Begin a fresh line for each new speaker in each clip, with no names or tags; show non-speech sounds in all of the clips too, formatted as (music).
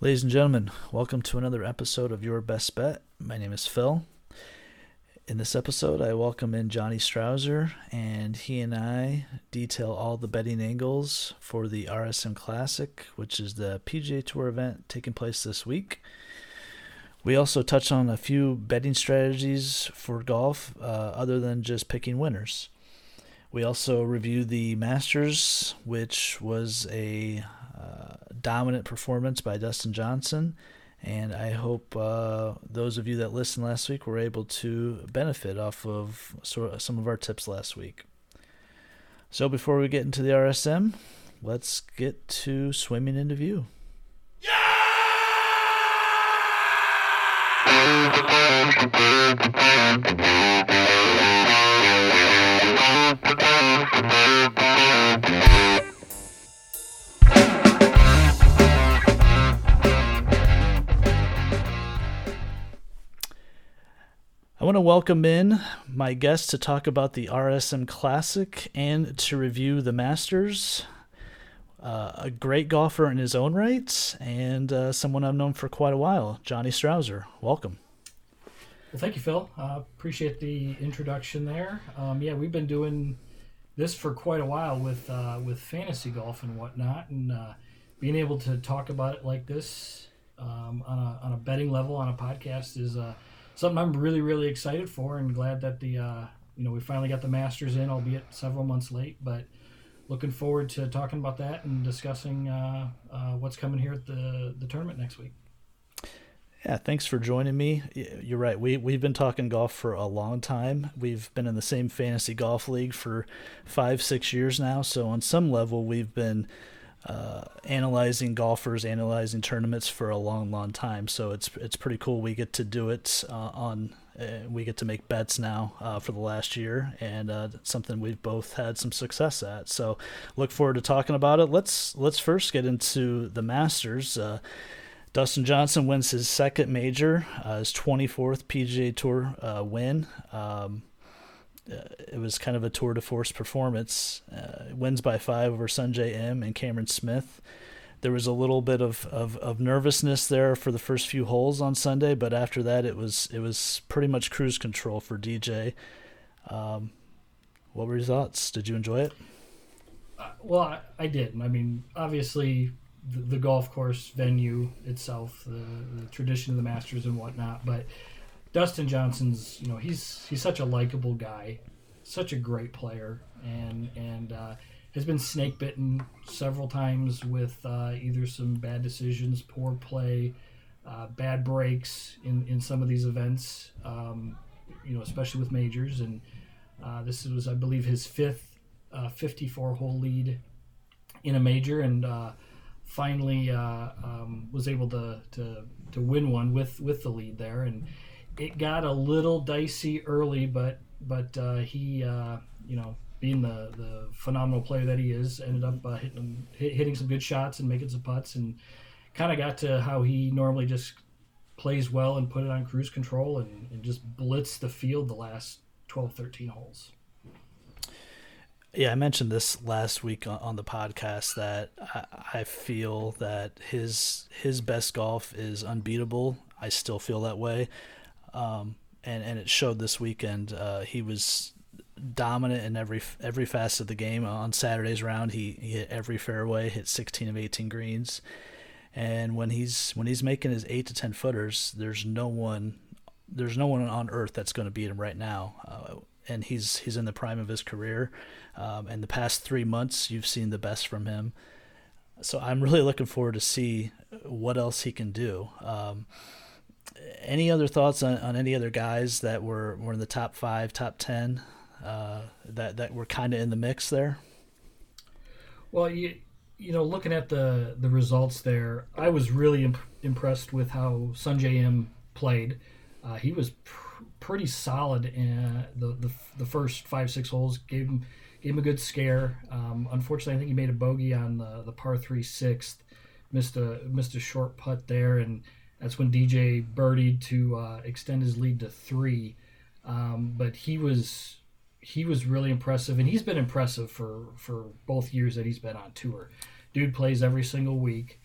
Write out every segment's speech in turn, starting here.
Ladies and gentlemen, welcome to another episode of Your Best Bet. My name is Phil. In this episode, I welcome in Johnny Strouser, and he and I detail all the betting angles for the RSM Classic, which is the PGA Tour event taking place this week. We also touch on a few betting strategies for golf uh, other than just picking winners. We also review the Masters, which was a uh, dominant performance by Dustin Johnson. And I hope uh, those of you that listened last week were able to benefit off of some of our tips last week. So before we get into the RSM, let's get to swimming into view. I want to welcome in my guest to talk about the RSM Classic and to review the Masters. Uh, a great golfer in his own right, and uh, someone I've known for quite a while, Johnny Strouser. Welcome.
Well, thank you, Phil. Uh, appreciate the introduction there. Um, yeah, we've been doing this for quite a while with uh, with fantasy golf and whatnot, and uh, being able to talk about it like this um, on a on a betting level on a podcast is uh, something I'm really really excited for, and glad that the uh, you know we finally got the Masters in, albeit several months late, but looking forward to talking about that and discussing uh, uh, what's coming here at the the tournament next week.
Yeah, thanks for joining me. You're right. We we've been talking golf for a long time. We've been in the same fantasy golf league for five, six years now. So on some level, we've been uh, analyzing golfers, analyzing tournaments for a long, long time. So it's it's pretty cool. We get to do it uh, on. Uh, we get to make bets now uh, for the last year, and uh, something we've both had some success at. So look forward to talking about it. Let's let's first get into the Masters. Uh, Dustin Johnson wins his second major, his 24th PGA Tour win. Um, uh, it was kind of a tour de force performance. Uh, wins by five over Sungjae Im and Cameron Smith. There was a little bit of, of, of, nervousness there for the first few holes on Sunday, but after that, it was it was pretty much cruise control for DJ. Um, what were your thoughts? Did you enjoy it?
Uh, well, I, I did. I mean, obviously, the, the golf course venue itself, the, the, tradition of the Masters and whatnot. But Dustin Johnson's, you know, he's he's such a likable guy, such a great player, and and uh, has been snake bitten several times with uh, either some bad decisions, poor play, uh, bad breaks in in some of these events. Um, you know, especially with majors, and uh, this was, I believe, his fifth uh, 54 hole lead in a major, and uh, finally um, was able to, to to win one with with the lead there, and it got a little dicey early, but but uh, he uh, you know being the the phenomenal player that he is, ended up uh, hitting hitting some good shots and making some putts, and kind of got to how he normally just plays well and put it on cruise control and, and just blitz the field the last 12 13 holes
yeah, I mentioned this last week on the podcast that I feel that his his best golf is unbeatable. I still feel that way, um, and and it showed this weekend. Uh, he was dominant in every every facet of the game. On Saturday's round, he, he hit every fairway, hit 16 of 18 greens, and when he's when he's making his eight to ten footers, there's no one there's no one on earth that's going to beat him right now. Uh, and he's he's in the prime of his career. Um, and the past three months, you've seen the best from him. So I'm really looking forward to see what else he can do. Um, any other thoughts on, on any other guys that were, were in the top five, top ten, uh, that that were kind of in the mix there?
Well, you you know, looking at the the results there, I was really imp- impressed with how Sungjae Im played. Uh, he was pr- pretty solid in the, the the first five six holes. Gave him gave him a good scare. Um, unfortunately, I think he made a bogey on the, the par three sixth, missed a missed a short putt there, and that's when DJ birdied to uh, extend his lead to three. Um, but he was he was really impressive, and he's been impressive for for both years that he's been on tour. Dude plays every single week.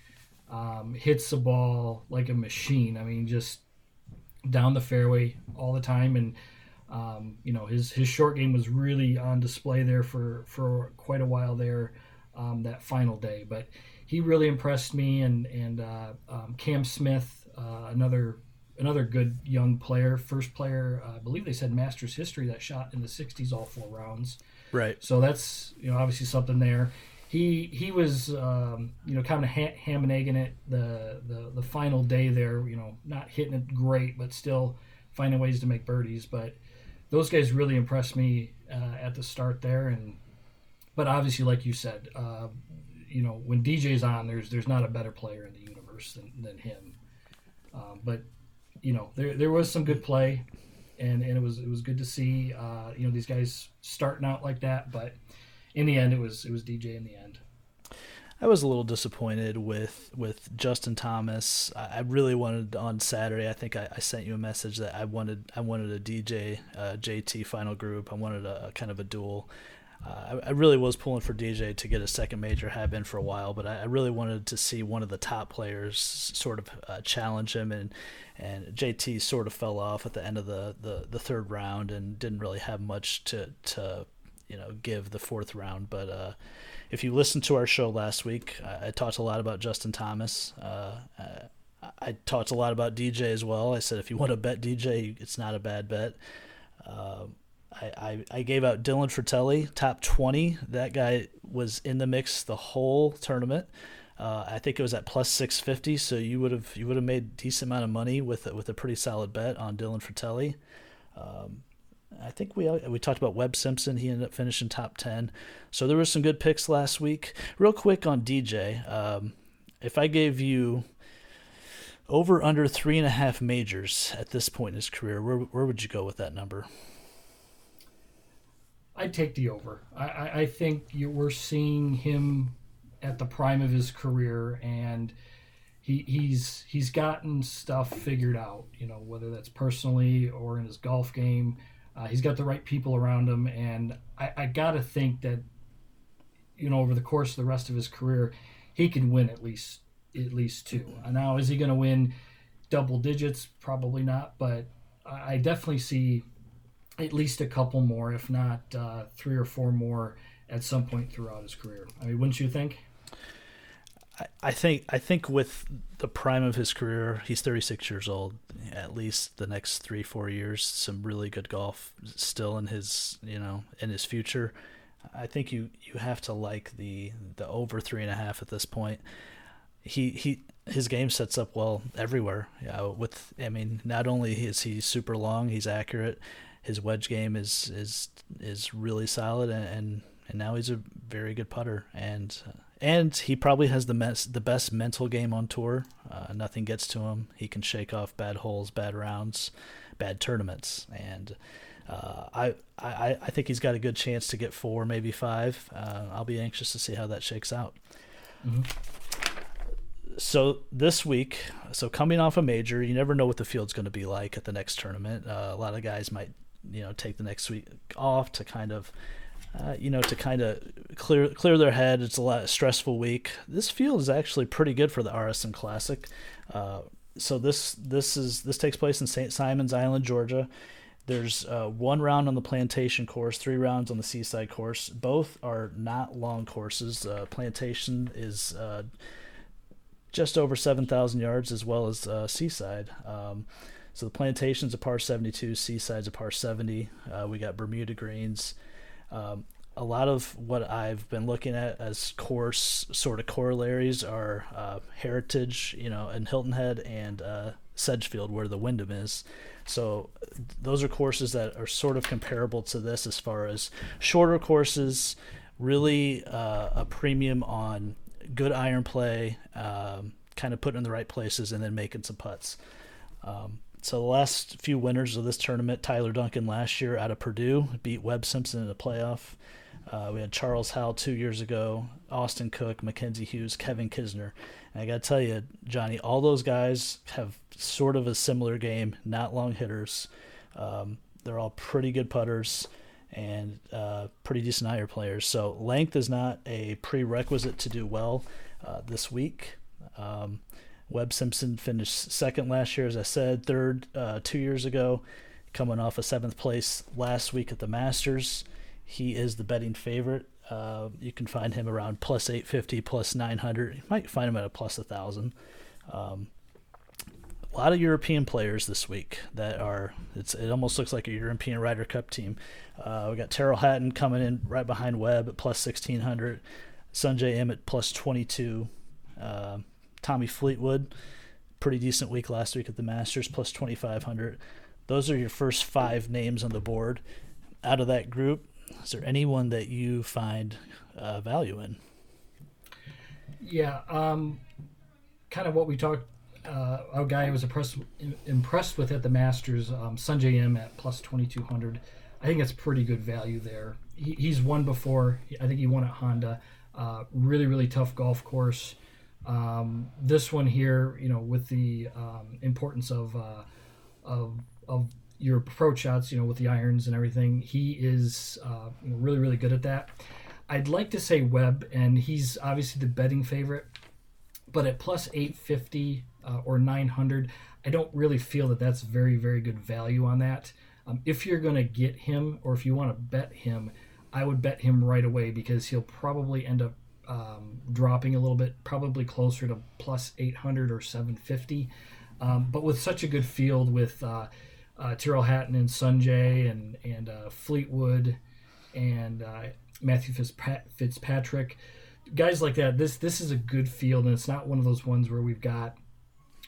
Um, hits the ball like a machine. I mean, just down the fairway all the time, and um, you know his his short game was really on display there for for quite a while there um, that final day. But he really impressed me, and and uh, um, Cam Smith, uh, another another good young player, first player, uh, I believe they said Masters history that shot in the 60s all four rounds.
Right.
So that's you know obviously something there. He he was um, you know kind of ha- ham and egging it the, the the final day there. You know not hitting it great, but still finding ways to make birdies. But those guys really impressed me uh, at the start there, and but obviously like you said, uh, you know when DJ's on, there's there's not a better player in the universe than, than him. Um, but you know there there was some good play, and, and it was it was good to see uh, you know these guys starting out like that. But in the end, it was it was DJ in the end.
I was a little disappointed with with Justin Thomas. I really wanted on Saturday. I think I, I sent you a message that I wanted I wanted a DJ uh, JT final group. I wanted a, a kind of a duel. Uh, I, really was pulling for DJ to get a second major. Have been for a while, but I, I really wanted to see one of the top players sort of uh, challenge him, and and JT sort of fell off at the end of the, the, the third round and didn't really have much to to you know give the fourth round. But uh, if you listened to our show last week, I, I talked a lot about Justin Thomas. Uh, I talked a lot about DJ as well. I said if you want to bet DJ, it's not a bad bet. Uh, I, I, I gave out Dylan Frittelli, top 20. That guy was in the mix the whole tournament. Uh, I think it was at plus 650, so you would have you would have made decent amount of money with with a pretty solid bet on Dylan Frittelli. Um, I think we we talked about Webb Simpson. He ended up finishing top 10. So there were some good picks last week. Real quick on DJ, um, if I gave you over under three and a half majors at this point in his career, where where would you go with that number?
I'd take the over. I, I, I think you, we're seeing him at the prime of his career, and he, he's he's gotten stuff figured out. You know, whether that's personally or in his golf game, uh, he's got the right people around him, and I, I got to think that you know over the course of the rest of his career, he can win at least at least two. Now, is he going to win double digits? Probably not, but I definitely see at least a couple more, if not uh, three or four more, at some point throughout his career. I mean, wouldn't you think?
I think I think with the prime of his career, he's 36 years old. At least the next three four years, some really good golf still in his you know in his future. I think you you have to like the the over three and a half at this point. He he his game sets up well everywhere. Yeah, with I mean, not only is he super long, he's accurate his wedge game is is is really solid, and and, and now he's a very good putter, and and he probably has the mes- the best mental game on tour. Uh, nothing gets to him. He can shake off bad holes, bad rounds, bad tournaments, and. Uh, I, I I think he's got a good chance to get four, maybe five. Uh, I'll be anxious to see how that shakes out. Mm-hmm so this week, so coming off a major, you never know what the field's going to be like at the next tournament. Uh, a lot of guys might you know take the next week off to kind of uh, you know to kind of clear clear their head. It's a lot stressful week. This field is actually pretty good for the RSM Classic. Uh, so this this is this takes place in St. Simons Island, Georgia. There's uh, one round on the plantation course, three rounds on the seaside course. Both are not long courses. Uh, plantation is uh, just over 7,000 yards, as well as uh, seaside. Um, so the plantation's a par 72, Seaside's a par 70. Uh, we got Bermuda greens. Um, a lot of what I've been looking at as course sort of corollaries are uh, Heritage, you know, and Hilton Head and uh, Sedgefield, where the Wyndham is. So those are courses that are sort of comparable to this as far as shorter courses, really uh, a premium on good iron play, um, kind of putting in the right places, and then making some putts. Um, so the last few winners of this tournament, Tyler Duncan last year out of Purdue beat Webb Simpson in the playoff. Uh, we had Charles Howell two years ago, Austin Cook, Mackenzie Hughes, Kevin Kisner. And I got to tell you, Johnny, all those guys have sort of a similar game, not long hitters. Um, they're all pretty good putters and uh, pretty decent iron players. So length is not a prerequisite to do well uh, this week. Um, Webb Simpson finished second last year, as I said, third uh, two years ago, coming off a seventh place last week at the Masters. He is the betting favorite. Uh, you can find him around plus 850, plus 900. You might find him at a plus 1,000. Um, a lot of European players this week that are, it's, it almost looks like a European Ryder Cup team. Uh, we got Tyrrell Hatton coming in right behind Webb at plus 1,600. Sungjae Im at plus 22. Uh, Tommy Fleetwood, pretty decent week last week at the Masters, plus 2,500. Those are your first five names on the board. Out of that group, is there anyone that you find uh, value in?
Yeah, um, kind of what we talked. Uh, a guy I was impressed impressed with at the Masters, um, Sungjae Im at plus twenty two hundred. I think that's pretty good value there. He, he's won before. I think he won at Honda. Uh, really, really tough golf course. Um, this one here, you know, with the um, importance of, uh, of of your approach shots, you know, with the irons and everything, he is uh, really, really good at that. I'd like to say Webb, and he's obviously the betting favorite, but at plus 850 uh, or 900, I don't really feel that that's very, very good value on that. Um, if you're going to get him, or if you want to bet him, I would bet him right away because he'll probably end up um, dropping a little bit, probably closer to plus 800 or 750. Um, but with such a good field with uh, uh, Tyrrell Hatton and Sungjae and and uh, Fleetwood and uh, Matthew Fitzpatrick, guys like that. This this is a good field, and it's not one of those ones where we've got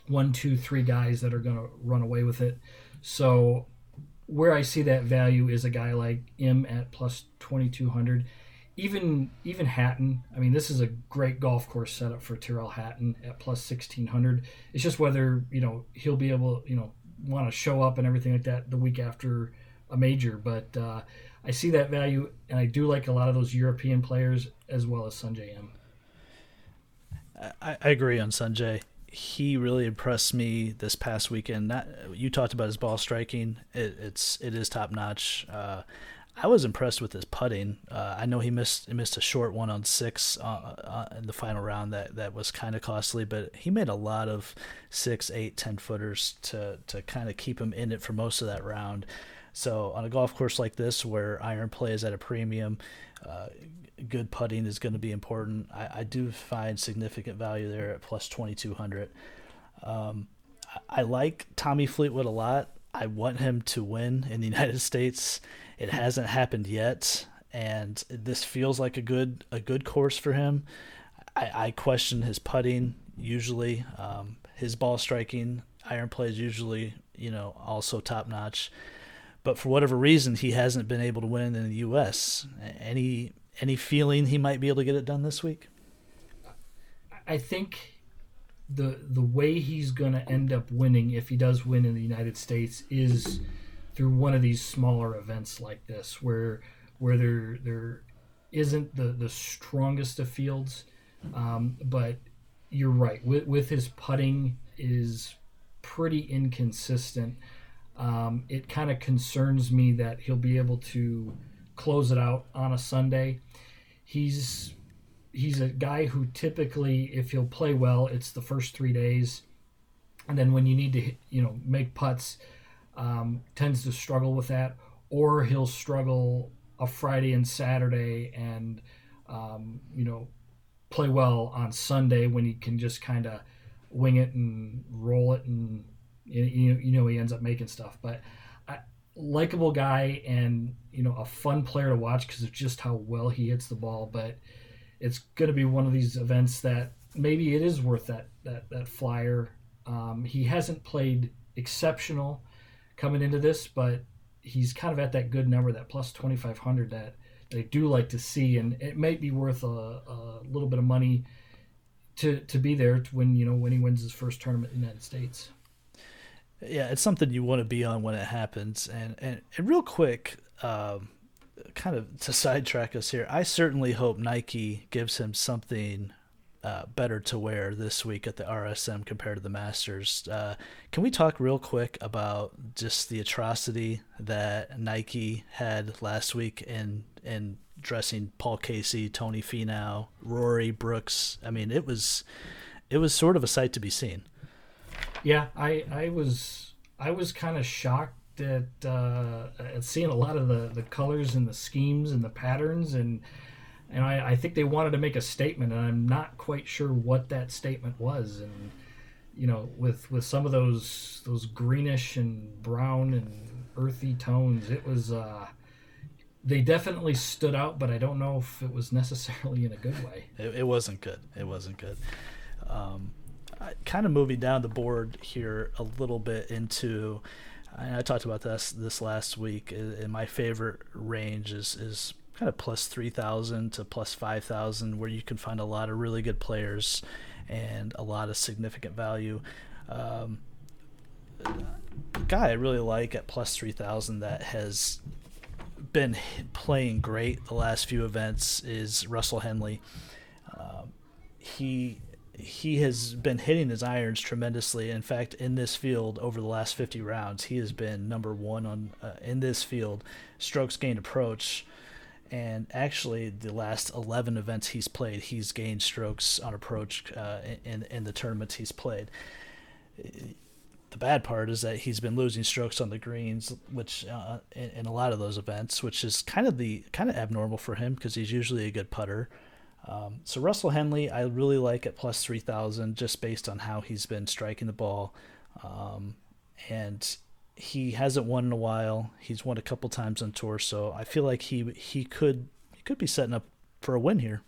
one, two, three guys that are going to run away with it. So where I see that value is a guy like Im at plus 2200 even even Hatton. I mean, this is a great golf course setup for Tyrrell Hatton at plus sixteen hundred. It's just whether you know he'll be able you know want to show up and everything like that the week after a major. But uh, I see that value, and I do like a lot of those European players as well as Sungjae Im.
I, I agree on Sungjae. He really impressed me this past weekend. Not you talked about his ball striking; it, it's it is top notch. Uh, I was impressed with his putting. Uh, I know he missed he missed a short one on six uh, uh, in the final round that, that was kind of costly, but he made a lot of six, eight, ten footers to to kind of keep him in it for most of that round. So on a golf course like this, where iron play is at a premium, uh, good putting is going to be important. I, I, do find significant value there at plus twenty two hundred. Um, I, I like Tommy Fleetwood a lot. I want him to win in the (laughs) United States. It hasn't happened yet, and this feels like a good a good course for him. I, I question his putting usually, um, his ball striking, iron play is usually you know also top notch, but for whatever reason he hasn't been able to win in the U.S. Any any feeling he might be able to get it done this week?
I think the the way he's going to end up winning if he does win in the United States is through one of these smaller events like this where where there there isn't the the strongest of fields um, but you're right with, with his putting is pretty inconsistent. Um, it kind of concerns me that he'll be able to close it out on a sunday. He's he's a guy who typically if he'll play well it's the first three days. And then when you need to you know make putts um, tends to struggle with that, or he'll struggle a Friday and Saturday and um, you know play well on Sunday when he can just kind of wing it and roll it and you know, you know he ends up making stuff. But likable guy and you know a fun player to watch because of just how well he hits the ball. But it's going to be one of these events that maybe it is worth that that that flyer. Um, he hasn't played exceptional coming into this, but he's kind of at that good number, that plus 2,500 that they do like to see. And it might be worth a, a little bit of money to, to be there to when, you know, when he wins his first tournament in the United States.
Yeah, it's something you want to be on when it happens. And, and, and real quick, um, kind of to (laughs) sidetrack us here, I certainly hope Nike gives him something uh, better to wear this week at the RSM compared to the Masters. Uh, can we talk real quick about just the atrocity that Nike had last week in in dressing Paul Casey, Tony Finau, Rory Brooks? I mean, it was it was sort of a sight to be seen.
Yeah, I I was I was kind of shocked at uh, at seeing a lot of the the colors and the schemes and the patterns and and I, I think they wanted to make a statement and I'm not quite sure what that statement was. And you know with with some of those those greenish and brown and earthy tones it was uh they definitely stood out but i don't know if it was (laughs) necessarily in a good way.
It, it wasn't good. It wasn't good. Um, kind of moving down the board here a little bit into I talked about this this last week. And my favorite range is is kind of plus 3000 to plus 5000 where you can find a lot of really good players and a lot of significant value um, guy I really like at plus 3000 that has been playing great the last few events is Russell Henley. Um, he he has been hitting his irons tremendously. In fact, in this field over the last 50 rounds, he has been number one on uh, in this field strokes gained approach. And actually, the last 11 events he's played, he's gained strokes on approach uh, in in the tournaments he's played. The bad part is that he's been losing strokes on the greens, which uh, in, in a lot of those events, which is kind of the kind of abnormal for him because he's usually a good putter. Um, so Russell Henley, I really like at plus three thousand, just based on how he's been striking the ball, um, and he hasn't won in a while. He's won a couple times on tour, so I feel like he he could he could be setting up for a win here.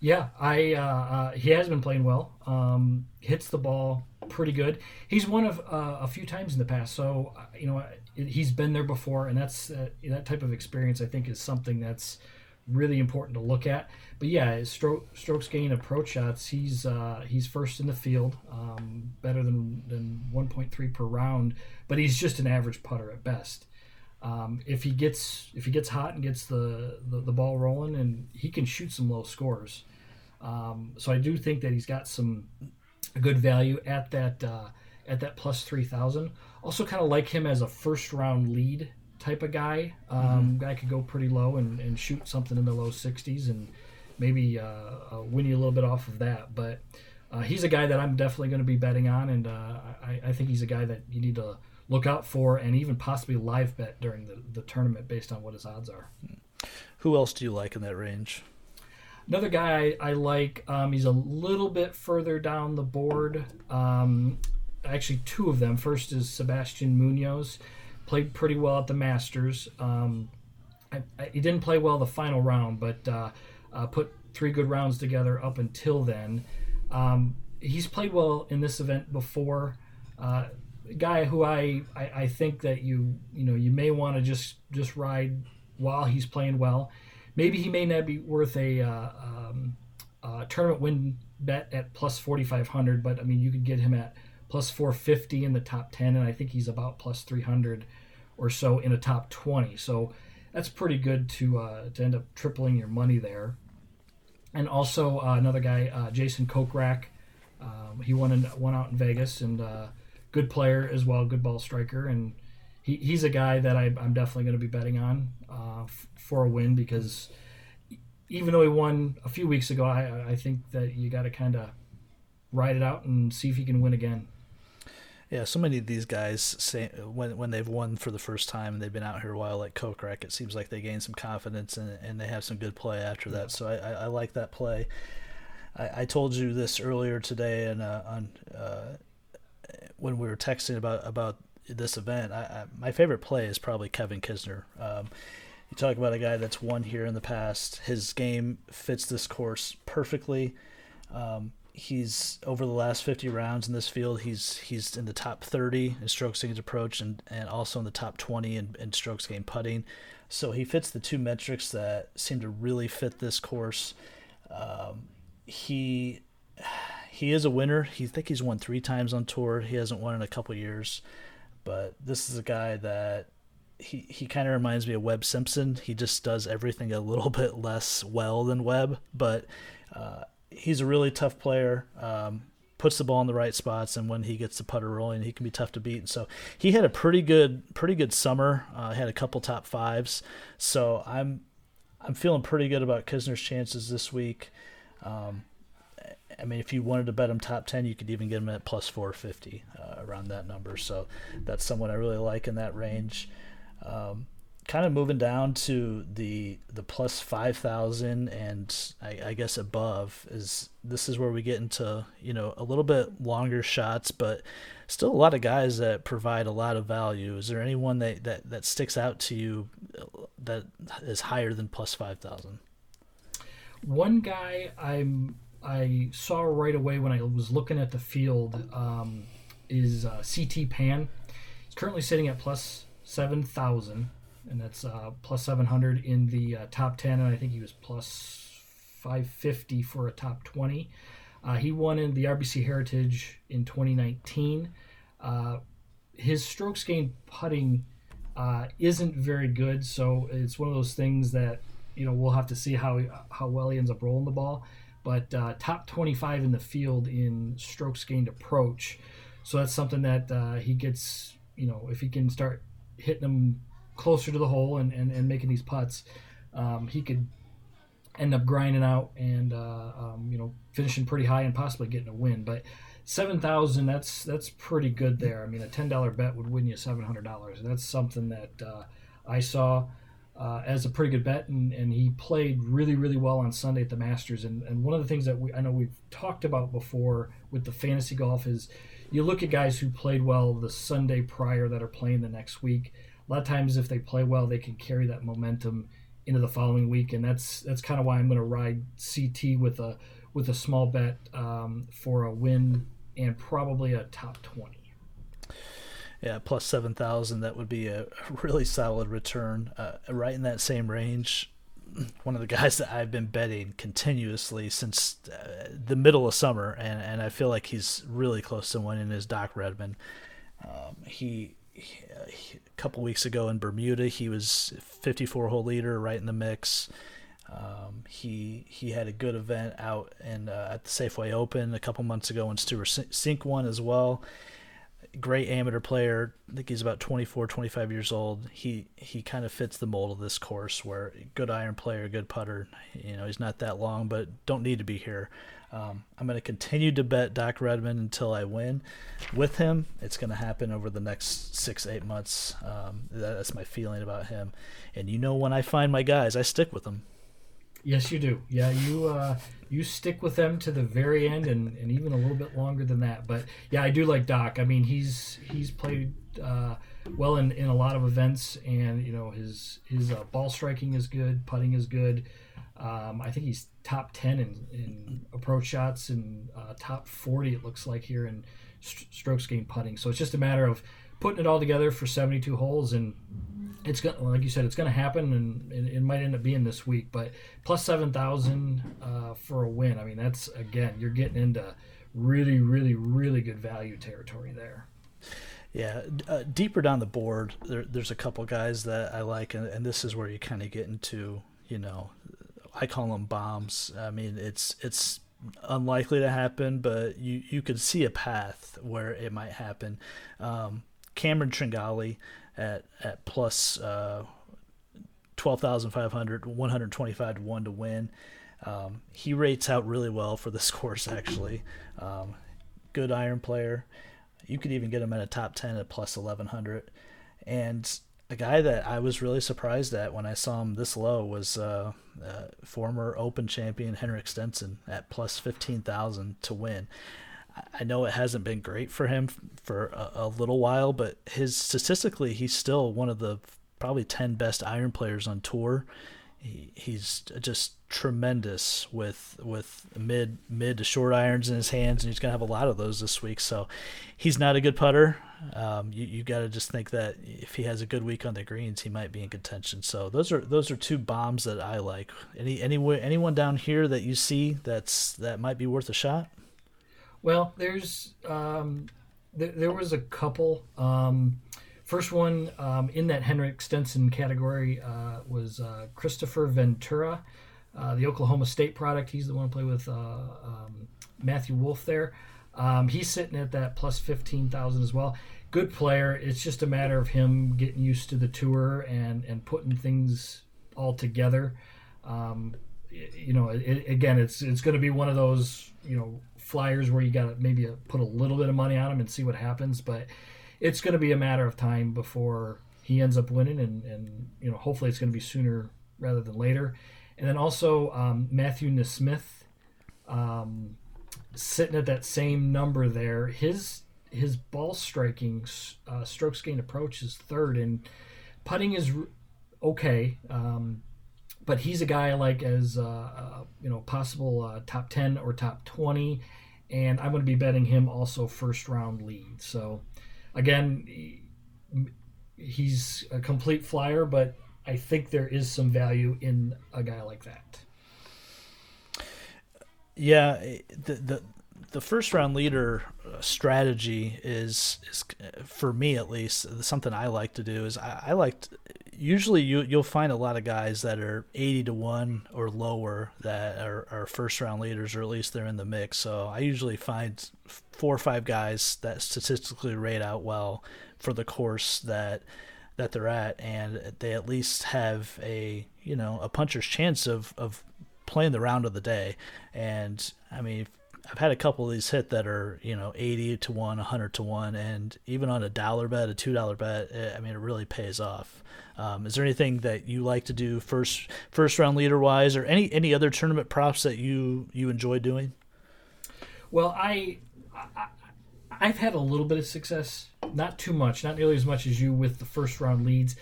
Yeah, I uh, uh, he has been playing well. Um, hits the ball pretty good. He's won of uh, a few times in the past, so uh, you know he's been there before, and that's uh, that type of experience. I think is something that's really important to look at. But yeah, stroke, strokes gain approach shots, he's uh, he's first in the field, um, better than than 1.3 per round. But he's just an average putter at best. Um, if he gets if he gets hot and gets the, the, the ball rolling, and he can shoot some low scores. Um, so I do think that he's got some good value at that uh, at that plus three thousand. Also, kind of like him as a first round lead type of guy. Um, mm-hmm. Guy could go pretty low and, and shoot something in the low 60s and maybe uh, uh, win you a little bit off of that. But uh, he's a guy that I'm definitely going to be betting on, and uh, I, I, think he's a guy that you need to look out for and even possibly live bet during the, the tournament based on what his odds are.
Who else do you like in that range?
Another guy I, I like, um, he's a little bit further down the board. Um, actually, two of them. First is Sebastian Munoz played pretty well at the Masters. Um, I, I, he didn't play well the final round, but uh, uh, put three good rounds together up until then. Um, he's played well in this event before. Uh, guy who I, I, I think that you you know you may want to just just ride while he's playing well. Maybe he may not be worth a uh, um, tournament win bet at plus forty five hundred, but I mean you could get him at plus 450 in the top 10, and I think he's about plus 300 or so in a top 20. So that's pretty good to uh, to end up tripling your money there. And also uh, another guy, uh, Jason Kokrak. Um, he won in, out in Vegas and uh, good player as well, good ball striker, and he, he's a guy that I, am definitely going to be betting on uh, f- for a win because even though he won a few weeks ago, I, I think that you got to kind of ride it out and see if he can win again.
Yeah, so many of these guys say when when they've won for the first time and they've been out here a while, like Kokrak, it seems like they gain some confidence and and they have some good play after that. So I, I, I like that play. I, I told you this earlier today and uh, on uh, when we were texting about about this event. I, I, my favorite play is probably Kevin Kisner. Um, you talk about a guy that's won here in the past. His game fits this course perfectly. Um, he's over the last 50 rounds in this field he's he's in the top 30 in strokes gained approach and, and also in the top 20 in, in strokes gained putting. So he fits the two metrics that seem to really fit this course. Um, he he is a winner. He think he's won three times on tour. He hasn't won in a couple years but this is a guy that he, he kind of reminds me of Webb Simpson. He just does everything a little (laughs) bit less well than Webb, but uh, he's a really tough player. Um, puts the ball in the right spots, and when he gets the putter rolling, he can be tough to beat. And so he had a pretty good, pretty good summer. Uh, had a couple top fives. So I'm, I'm feeling pretty good about Kisner's chances this week. Um, I mean, if you wanted to bet him top 10, you could even get him at plus 450 uh, around that number. So that's someone I really like in that range. Um, kind of moving down to the the plus 5000 and I, I, guess above is this is where we get into you know a little bit longer shots but still a lot of guys that provide a lot of value. Is there anyone that that, that sticks out to you that is higher than plus 5000
one guy i'm i saw right away when i was looking at the field um, is uh, CT Pan. He's currently sitting at plus 7000 and that's uh, plus 700 in the uh, top 10, and I think he was plus 550 for a top 20. Uh, he won in the RBC Heritage in 2019. Uh, his strokes gained putting uh, isn't very good, so it's one of those things that you know we'll have to see how how well he ends up rolling the ball. But top 25 in the field in strokes gained approach, so that's something that he gets. You know, if he can start hitting them closer to the hole and, and, and making these putts, um, he could end up grinding out and uh, um, you know finishing pretty high and possibly getting a win. But seven thousand, that's that's pretty good there. I mean, a ten dollar bet would win you seven hundred dollars. and That's something that uh, I saw. Uh, as a pretty good bet, and, and he played really, really well on Sunday at the Masters. And, and one of the things that we I know we've talked about before with the fantasy golf is you look at guys who played well the Sunday prior that are playing the next week a lot of times if they play well, they can carry that momentum into the following week, and that's that's kind of why I'm going to ride CT with a with a small bet um, for a win and probably a top twenty.
Yeah, plus seven thousand. That would be a really solid return, uh, right in that same range. One of the guys that I've been betting continuously since uh, the middle of summer, and, and I feel like he's really close to winning is Doc Redman. Um, he a couple weeks ago in Bermuda, he was 54 hole leader, right in the mix. Um, he he had a good event out in uh, at the Safeway Open a couple months ago, and Stewart Cink won as well. Great amateur player. I think he's about 24, 25 years old. He he kind of fits the mold of this course, where good iron player, good putter. You know, he's not that long, but don't need to be here. Um, I'm going to continue to bet Doc Redman until I win with him. It's going to happen over the next six, eight months. Um, that's my feeling about him. And you know, when I find my guys, I stick with them.
Yes, you do. Yeah, you uh, you stick with them to the very end, and, and even a little bit longer than that. But yeah, I do like Doc. I mean, he's he's played uh, well in, in a lot of events, and you know his his uh, ball striking is good, putting is good. Um, I think he's top 10 in, in approach shots and uh, top 40, it looks like, here in st- strokes gained putting. So it's just a matter of putting it all together for 72 holes. And it's gonna, like you said, it's going to happen and it, might end up being this week. But plus 7,000 uh, for a win. I mean, that's, again, you're getting into really, really, really good value territory there.
Yeah, uh, deeper down the board, there, there's a couple guys that I like, and, and this is where you kind of get into, you know, I call them bombs. I mean, it's it's unlikely to happen, but you you could see a path where it might happen. Um, Cameron Tringale at at plus uh, 12,500, 125 to 1 to win. Um, he rates out really well for this (laughs) course, actually. Um, good iron player. You could even get him at a top 10 at plus 1100. And a guy that I was really surprised at when I saw him this low was uh, uh, former Open champion Henrik Stenson at plus fifteen thousand to win. I know it hasn't been great for him for a, a, little while, but his statistically he's still one of the probably ten best iron players on tour. He, he's just tremendous with with mid mid to short irons in his hands, and he's gonna have a lot of those this week. So he's not a good putter. Um, you you got to just think that if he has a good week on the greens, he might be in contention. So those are those are two bombs that I like. Any anywhere anyone down here that you see that's that might be worth a shot?
Well, there's um, th- there was a couple. Um, first one um, in that Henrik Stenson category uh, was uh, Kristoffer Ventura, uh, the Oklahoma State product. He's the one who played with uh, um, Matthew Wolff there. Um, he's sitting at that plus 15,000 as well. Good player. It's just a matter of him getting used to the tour and, and putting things all together. Um, you know, it, again, it's it's going to be one of those you know flyers where you got to maybe put a little bit of money on him and see what happens, but it's going to be a matter of time before he ends up winning, and and you know, hopefully it's going to be sooner rather than later. And then also um, Matthew NeSmith, um, sitting at that same number there. His his ball striking, uh, strokes gained approach is third, and putting is okay. Um, but he's a guy like as uh, uh, you know possible uh, top ten or top twenty, and I'm going to be betting him also first round lead. So again, he's a complete flyer, but I think there is some value in a guy like that.
Yeah, the the the first round leader uh, strategy is is for me at least something I like to do is I, I like usually you you'll find a lot of guys that are 80 to 1 or lower that are, are first round leaders or at least they're in the mix. So I usually find four or five guys that statistically rate out well for the course that that they're at. And they at least have a you know a puncher's chance of of playing the round of the day. And I mean I've had a couple of these hit that are you know 80 to 1 100 to 1 and even on a dollar bet a two dollar bet it, I mean it really pays off. Um, is there anything that you like to do first first round leader wise or any any other tournament props that you you enjoy doing?
Well I, I I've had a little bit of success not too much not nearly as much as you with the first round leads.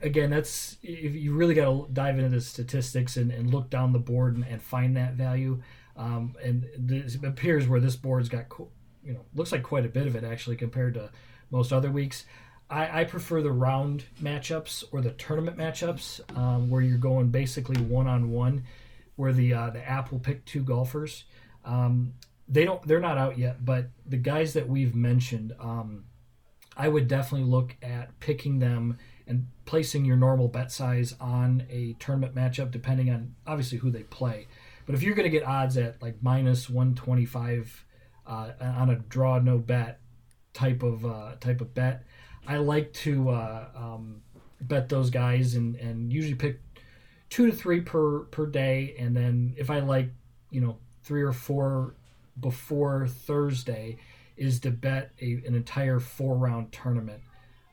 Again, that's if you really got to dive into the statistics and, and look down the board and, and find that value. Um, and it appears where this board's got, you know, looks like quite a bit of it actually compared to most other weeks. I, I prefer the round matchups or the tournament matchups um, where you're going basically one on one, where the uh, the app will pick two golfers. Um, they don't, they're not out yet, but the guys that we've mentioned, um, I would definitely look at picking them and placing your normal bet size on a tournament matchup, depending on obviously who they play. But if you're going to get odds at like minus 125 uh, on a draw no bet type of uh, type of bet, I like to uh, um, bet those guys and, and usually pick two to three per per day. And then if I like you know three or four before Thursday, is to bet a, an entire four round tournament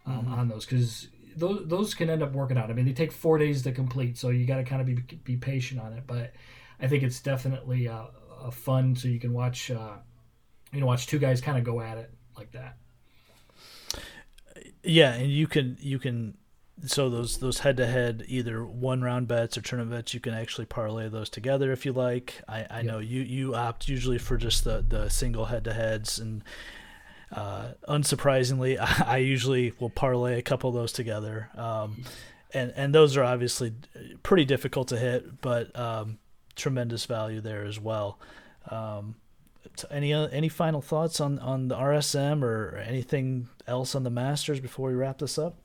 um, mm-hmm. on those because those those can end up working out. I mean, they take four days to complete, so you got to kind of be be patient on it. But I think it's definitely a, a fun so you can watch uh, you know watch two guys kind of go at it like that.
Yeah, and you can you can so those those head to head either one round bets or tournament bets you can actually parlay those together if you like. I, I yep. know you you opt usually for just the the single head to heads and uh, unsurprisingly I, (laughs) I, usually will parlay a couple of those together. Um, and and those are obviously pretty difficult to hit, but um, tremendous value there as well. Um, any uh, any final thoughts on, on the RSM or anything else on the Masters before we wrap this up?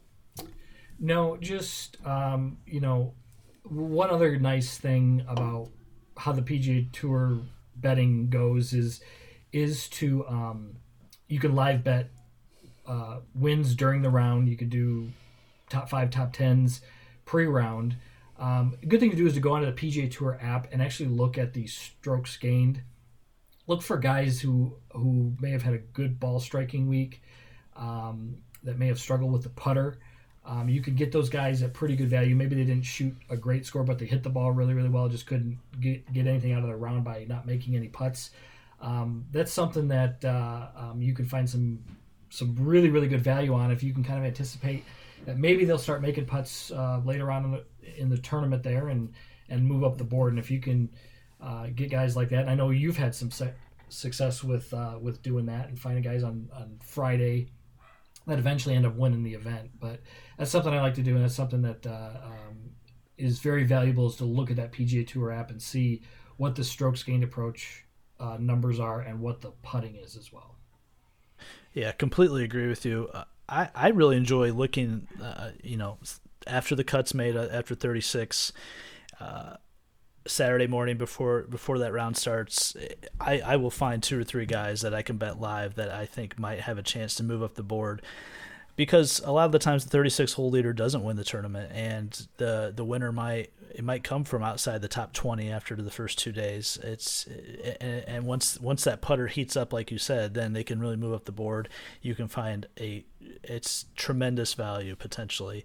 No, just um, you know, one other nice thing about how the PGA Tour betting goes is is to um, you can live bet uh, wins during the round. You can do top five, top tens pre-round. Um, a good thing to do is to go onto the PGA Tour app and actually look at the strokes gained. Look for guys who who may have had a good ball striking week, um, that may have struggled with the putter. Um, you could get those guys at pretty good value. Maybe they didn't shoot a great score, but they hit the ball really, really well. Just couldn't get, get anything out of the round by not making any putts. Um, that's something that uh, um, you can find some some really, really good value on if you can kind of anticipate maybe they'll start making putts uh, later on in the, in the, tournament there and and move up the board. And if you can uh, get guys like that, and I know you've had some se- success with uh, with doing that and finding guys on on Friday that eventually end up winning the event. But that's something I like to do, and that's something that uh, um, is very valuable is to look at that PGA Tour app and see what the strokes gained approach uh, numbers are and what the putting is as well.
Yeah, completely agree with you. Uh, I, I really enjoy looking, uh, you know, after the cuts made uh, after 36, uh, Saturday morning before before that round starts, I, I will find two or three guys that I can bet live that I think might have a chance to move up the board. Because a lot of the times the 36 hole leader doesn't win the tournament, and the the winner might it might come from outside the top 20 after the first two days. It's and, and once once that putter heats up, like you said, then they can really move up the board. You can find a it's tremendous value potentially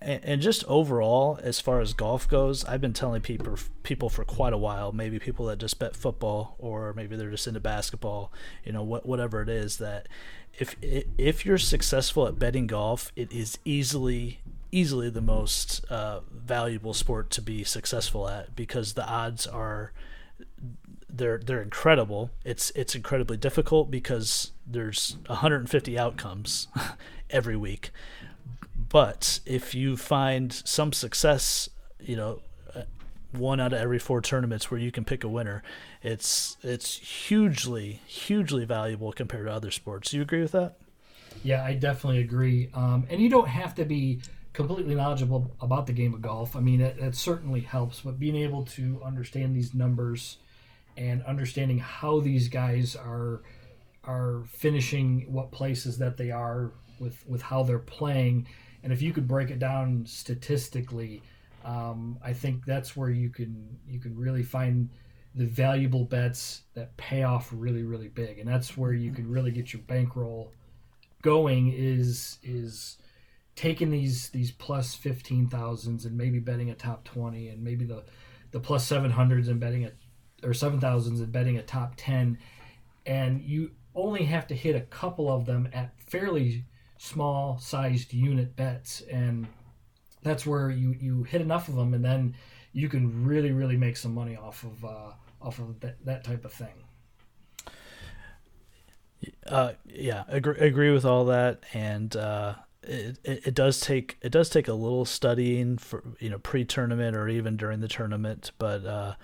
and, just overall, as far as golf goes, I've been telling people people for quite a while. Maybe people that just bet football, or maybe they're just into basketball. You know, what whatever it is that if if you're successful at betting golf, it is easily easily the most uh, valuable sport to be successful at because the odds are they're they're incredible. It's it's incredibly difficult because there's 150 outcomes (laughs) every week. But if you find some success, you know, uh, one out of every four tournaments where you can pick a winner, it's it's hugely hugely valuable compared to other sports. Do you agree with that?
Yeah, I definitely agree. Um, and you don't have to be completely knowledgeable about the game of golf. I mean, it, it certainly helps, but being able to understand these numbers and understanding how these guys are are finishing what places that they are with with how they're playing and if you could break it down statistically, um, I think that's where you can you can really find the valuable bets that pay off really really big, and that's where you can really get your bankroll going. Is is taking these these plus fifteen thousands and maybe betting a top twenty, and maybe the the plus seven hundreds and betting a or seven thousands and betting a top ten, and you only have to hit a couple of them at fairly small sized unit bets and that's where you you hit enough of them and then you can really really make some money off of uh, off of that, that type of thing.
Uh, yeah agree, agree with all that and uh, it, it, it does take it does take a little studying for you know pre-tournament or even during the tournament but uh,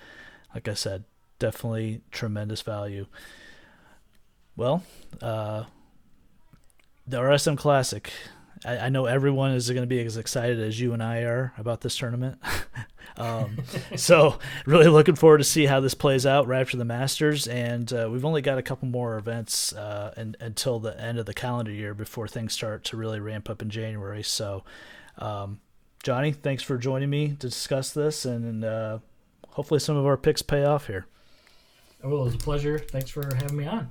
like i said definitely tremendous value. Well uh, the RSM Classic. I, I, know everyone is going to be as excited as you and I are about this tournament. (laughs) um, (laughs) so really looking forward to see how this plays out right after the Masters, and uh, we've only got a couple more events uh, and, until the end of the calendar year before things start to really ramp up in January. So, um, Johnny, thanks for joining me to discuss this, and uh, hopefully some of our picks pay off here.
Well, it was a pleasure. Thanks for having me on.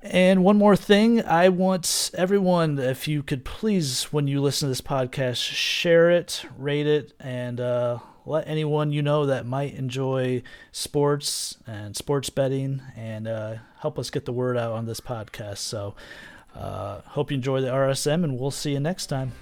And one more thing, I want everyone, if you could please, when you listen to this podcast, share it, rate it, and uh, let anyone you know that might enjoy sports and sports betting and uh, help us get the word out on this podcast. So, uh, hope you enjoy the RSM, and we'll see you next time.